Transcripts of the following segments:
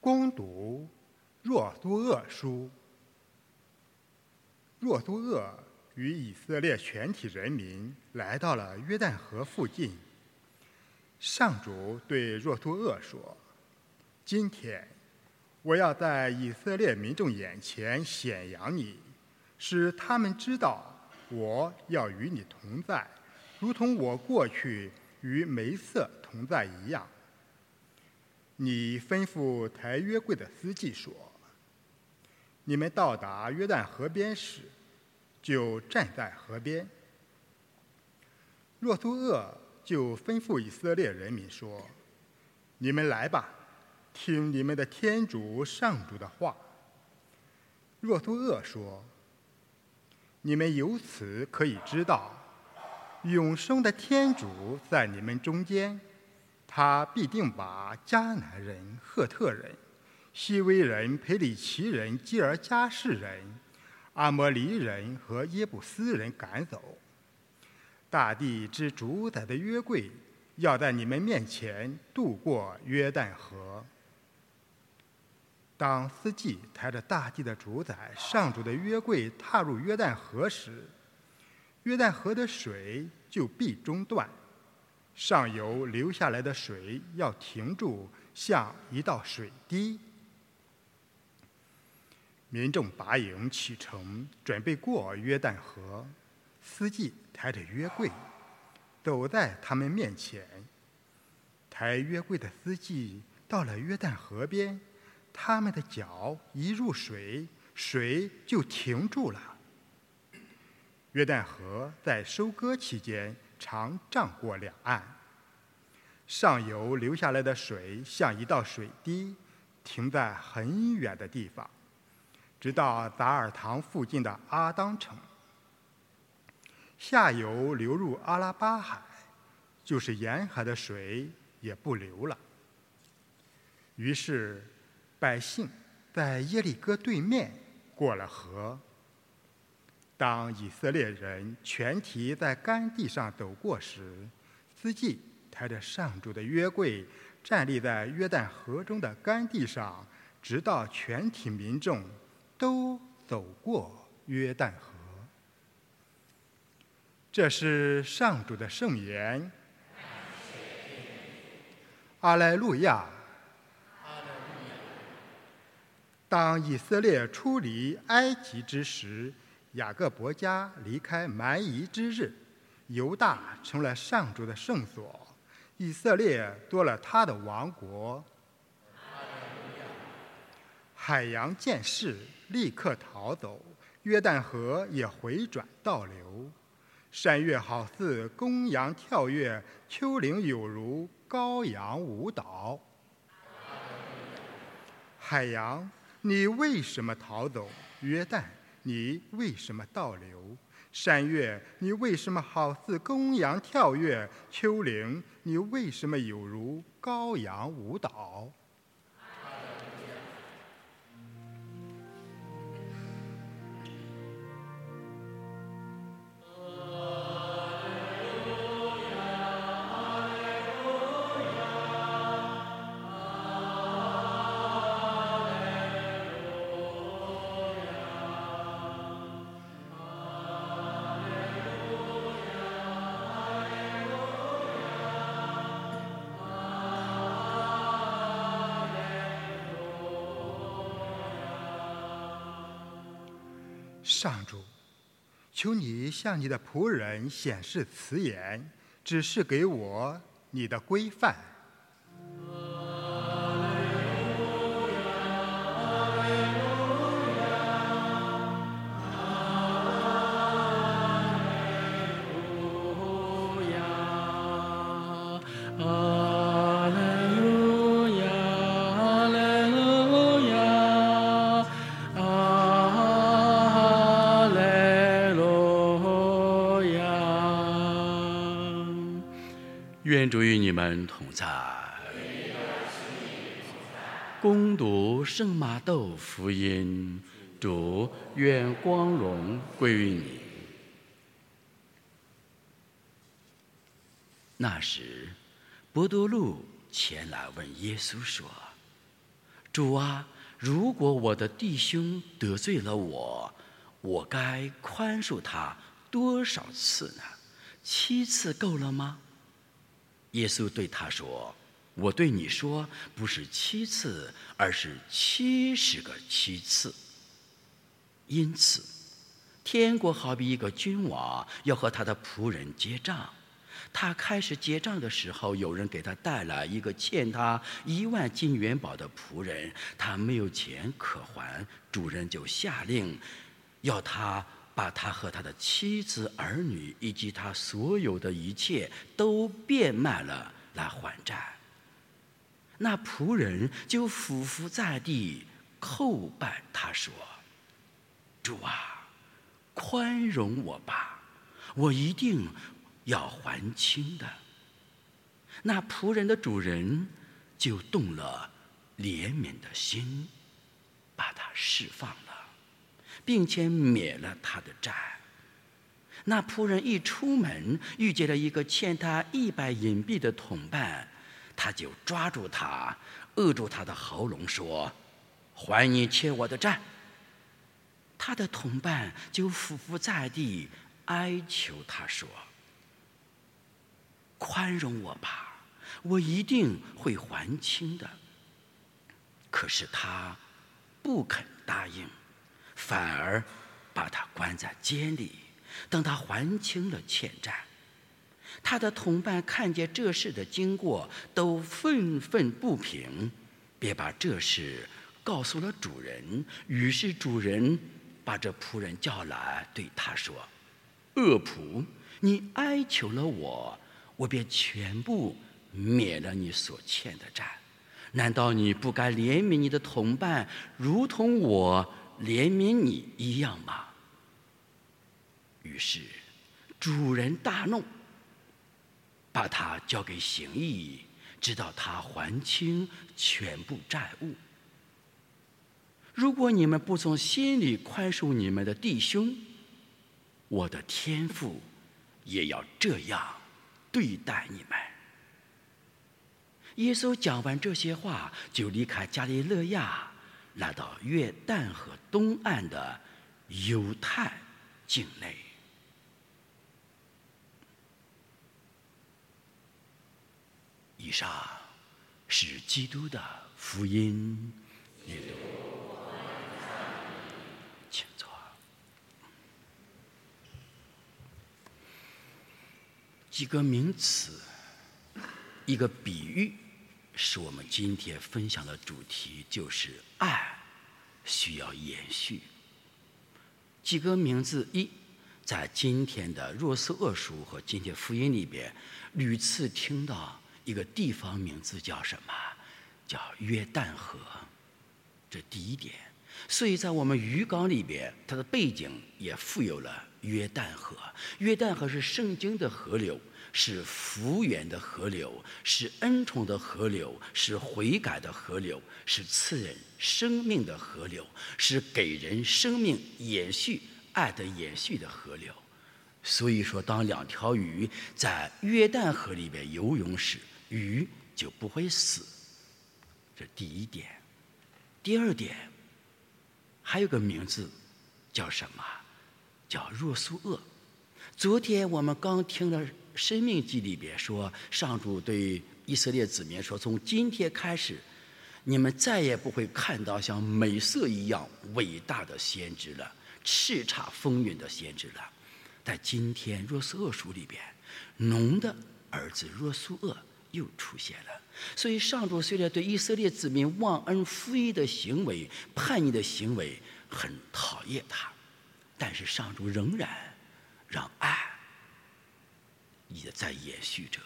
攻读若苏厄书。若苏厄与以色列全体人民来到了约旦河附近。上主对若苏厄说：“今天我要在以色列民众眼前显扬你，使他们知道我要与你同在，如同我过去与梅瑟同在一样。”你吩咐抬约柜的司机说：“你们到达约旦河边时，就站在河边。”若苏厄就吩咐以色列人民说：“你们来吧，听你们的天主上主的话。”若苏厄说：“你们由此可以知道，永生的天主在你们中间。”他必定把迦南人、赫特人、西威人、培里奇人、基尔加士人、阿摩尼人和耶布斯人赶走。大地之主宰的约柜要在你们面前渡过约旦河。当司机抬着大地的主宰上主的约柜踏入约旦河时，约旦河的水就必中断。上游流下来的水要停住，像一道水滴。民众拔营启程，准备过约旦河。司机抬着约柜，走在他们面前。抬约柜的司机到了约旦河边，他们的脚一入水，水就停住了。约旦河在收割期间。常涨过两岸，上游流下来的水像一道水滴，停在很远的地方，直到达尔塘附近的阿当城。下游流入阿拉巴海，就是沿海的水也不流了。于是，百姓在耶利哥对面过了河。当以色列人全体在干地上走过时，司机抬着上主的约柜，站立在约旦河中的干地上，直到全体民众都走过约旦河。这是上主的圣言。阿莱路亚。当以色列出离埃及之时。雅各伯家离开蛮夷之日，犹大成了上主的圣所，以色列多了他的王国。海洋见势，立刻逃走；约旦河也回转倒流。山岳好似公羊跳跃，丘陵有如羔羊舞蹈。海洋，你为什么逃走？约旦。你为什么倒流？山岳，你为什么好似公羊跳跃？丘陵，你为什么有如羔羊舞蹈？上主，求你向你的仆人显示慈言，指示给我你的规范。愿主与你们同在。攻读圣马窦福音，主愿光荣归于你。那时，伯多禄前来问耶稣说：“主啊，如果我的弟兄得罪了我，我该宽恕他多少次呢？七次够了吗？”耶稣对他说：“我对你说，不是七次，而是七十个七次。因此，天国好比一个君王要和他的仆人结账。他开始结账的时候，有人给他带来一个欠他一万金元宝的仆人，他没有钱可还，主人就下令要他。”把他和他的妻子、儿女以及他所有的一切都变卖了来还债。那仆人就俯伏在地叩拜他说：“主啊，宽容我吧，我一定要还清的。”那仆人的主人就动了怜悯的心，把他释放了。并且免了他的债。那仆人一出门，遇见了一个欠他一百银币的同伴，他就抓住他，扼住他的喉咙，说：“还你欠我的债。”他的同伴就伏伏在地，哀求他说：“宽容我吧，我一定会还清的。”可是他不肯答应。反而把他关在监里，等他还清了欠债。他的同伴看见这事的经过，都愤愤不平，便把这事告诉了主人。于是主人把这仆人叫来，对他说：“恶仆，你哀求了我，我便全部免了你所欠的债。难道你不该怜悯你的同伴，如同我？”怜悯你一样吗？于是主人大怒，把他交给刑役，直到他还清全部债务。如果你们不从心里宽恕你们的弟兄，我的天父也要这样对待你们。耶稣讲完这些话，就离开加利勒亚。来到约旦河东岸的犹太境内。以上是基督的福音。请坐。几个名词，一个比喻。是我们今天分享的主题，就是爱需要延续。几个名字一，在今天的若瑟厄书和今天福音里边，屡次听到一个地方名字叫什么？叫约旦河。这第一点。所以在我们渔港里边，它的背景也富有了约旦河。约旦河是圣经的河流。是福源的河流，是恩宠的河流，是悔改的河流，是赐人生命的河流，是给人生命延续爱的延续的河流。所以说，当两条鱼在约旦河里边游泳时，鱼就不会死。这第一点。第二点，还有个名字叫什么？叫若苏厄。昨天我们刚听了。生命记里边说，上主对以色列子民说：“从今天开始，你们再也不会看到像美色一样伟大的先知了，叱咤风云的先知了。”但今天若瑟厄书里边，农的儿子若苏厄又出现了。所以，上主虽然对以色列子民忘恩负义的行为、叛逆的行为很讨厌他，但是上主仍然让爱。也在延续着，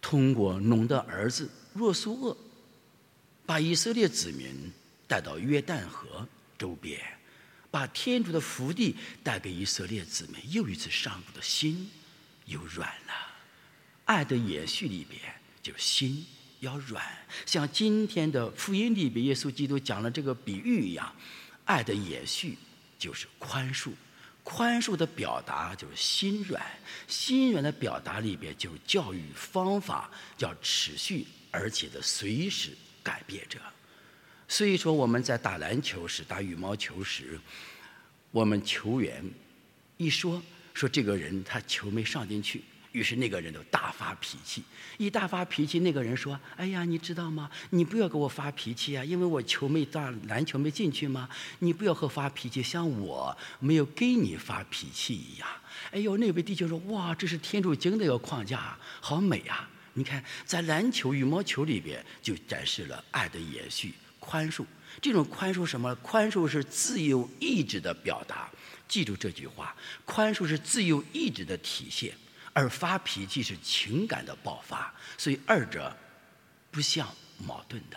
通过农的儿子若苏厄，把以色列子民带到约旦河周边，把天主的福地带给以色列子民，又一次上主的心又软了。爱的延续里边，就心要软，像今天的福音里边，耶稣基督讲了这个比喻一样，爱的延续就是宽恕。宽恕的表达就是心软，心软的表达里边就教育方法，要持续而且的随时改变着。所以说我们在打篮球时、打羽毛球时，我们球员一说说这个人他球没上进去。于是那个人就大发脾气，一大发脾气，那个人说：“哎呀，你知道吗？你不要给我发脾气啊，因为我球没打篮球没进去吗？你不要和发脾气，像我没有给你发脾气一样。”哎呦，那位弟兄说：“哇，这是天主经的一个框架，好美啊！你看，在篮球、羽毛球里边就展示了爱的延续、宽恕。这种宽恕什么？宽恕是自由意志的表达。记住这句话：宽恕是自由意志的体现。”而发脾气是情感的爆发，所以二者不相矛盾的，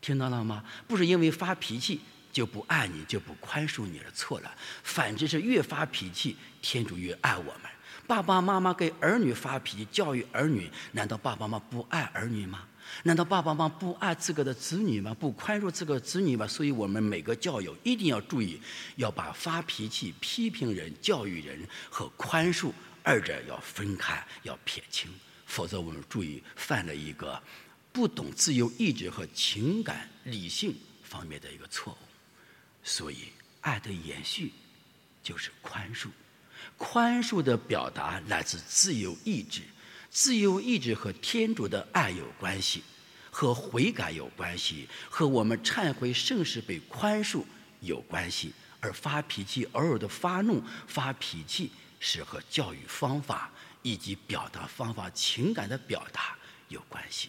听到了吗？不是因为发脾气就不爱你，就不宽恕你了，错了。反之是越发脾气，天主越爱我们。爸爸妈妈给儿女发脾气，教育儿女，难道爸爸妈妈不爱儿女吗？难道爸爸妈妈不爱自个的子女吗？不宽恕自个子女吗？所以我们每个教友一定要注意，要把发脾气、批评人、教育人和宽恕。二者要分开，要撇清，否则我们注意犯了一个不懂自由意志和情感理性方面的一个错误。所以，爱的延续就是宽恕，宽恕的表达来自自由意志，自由意志和天主的爱有关系，和悔改有关系，和我们忏悔圣事被宽恕有关系。而发脾气，偶尔的发怒、发脾气。是和教育方法以及表达方法、情感的表达有关系，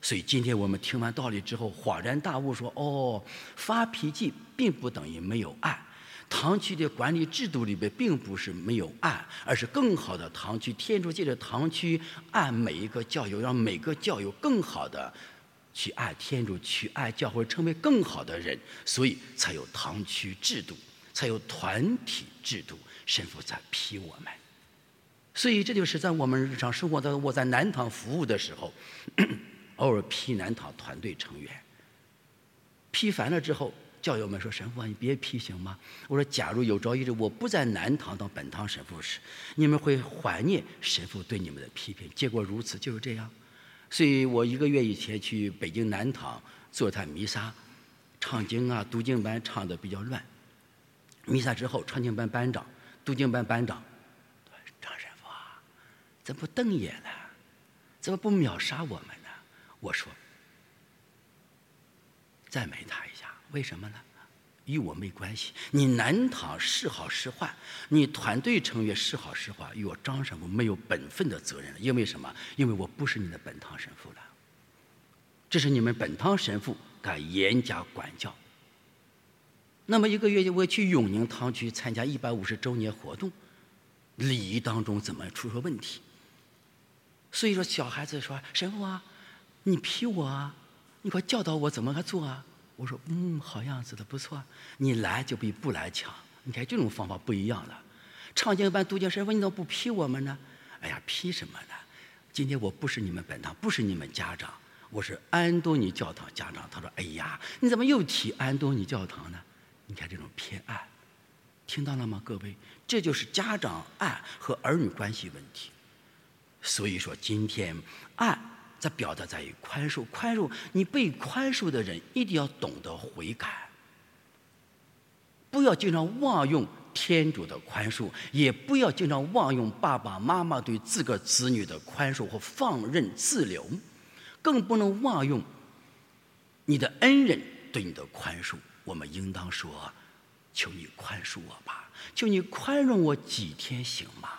所以今天我们听完道理之后恍然大悟，说：“哦，发脾气并不等于没有爱。堂区的管理制度里边并不是没有爱，而是更好的堂区。天主界的堂区爱每一个教友，让每个教友更好的去爱天主，去爱教会，成为更好的人，所以才有堂区制度，才有团体制度。”神父在批我们，所以这就是在我们日常生活当中，我在南堂服务的时候，偶尔批南堂团队成员。批烦了之后，教友们说：“神父啊，你别批行吗？”我说：“假如有朝一日我不在南堂当本堂神父时，你们会怀念神父对你们的批评。结果如此，就是这样。所以我一个月以前去北京南堂做他弥撒，唱经啊、读经班唱的比较乱。弥撒之后，唱经班班长。读经班班长，张神父啊，怎么不瞪眼呢？怎么不秒杀我们呢？我说，赞美他一下，为什么呢？与我没关系。你南堂是好是坏，你团队成员是好是坏，与我张神父没有本分的责任。因为什么？因为我不是你的本堂神父了。这是你们本堂神父该严加管教。那么一个月，我去永宁堂区参加一百五十周年活动，礼仪当中怎么出了问题？所以说，小孩子说：“神父啊，你批我啊，你快教导我怎么个做啊？”我说：“嗯，好样子的，不错。你来就比不来强。你看这种方法不一样了。唱经班读经神父，你怎么不批我们呢？哎呀，批什么呢？今天我不是你们本堂，不是你们家长，我是安东尼教堂家长。他说：‘哎呀，你怎么又提安东尼教堂呢？’你看这种偏爱，听到了吗，各位？这就是家长爱和儿女关系问题。所以说，今天爱在表达在于宽恕，宽恕你被宽恕的人一定要懂得悔改，不要经常妄用天主的宽恕，也不要经常妄用爸爸妈妈对自个子女的宽恕或放任自流，更不能妄用你的恩人对你的宽恕。我们应当说：“求你宽恕我吧，求你宽容我几天行吗？”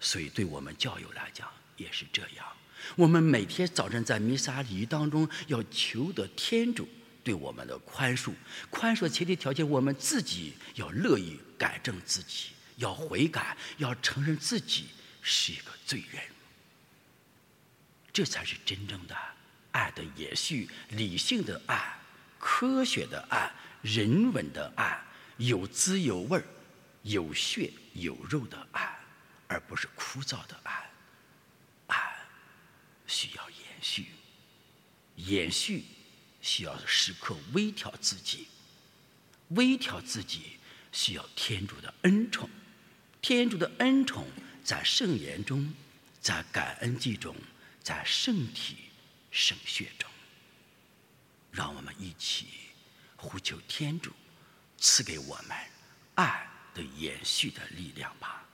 所以，对我们教友来讲也是这样。我们每天早晨在弥撒礼仪当中要求得天主对我们的宽恕。宽恕的前提条件，我们自己要乐意改正自己，要悔改，要承认自己是一个罪人。这才是真正的爱的延续，理性的爱。科学的爱，人文的爱，有滋有味儿，有血有肉的爱，而不是枯燥的爱。爱需要延续，延续需要时刻微调自己，微调自己需要天主的恩宠，天主的恩宠在圣言中，在感恩祭中，在圣体圣血中。让我们一起呼求天主，赐给我们爱的延续的力量吧。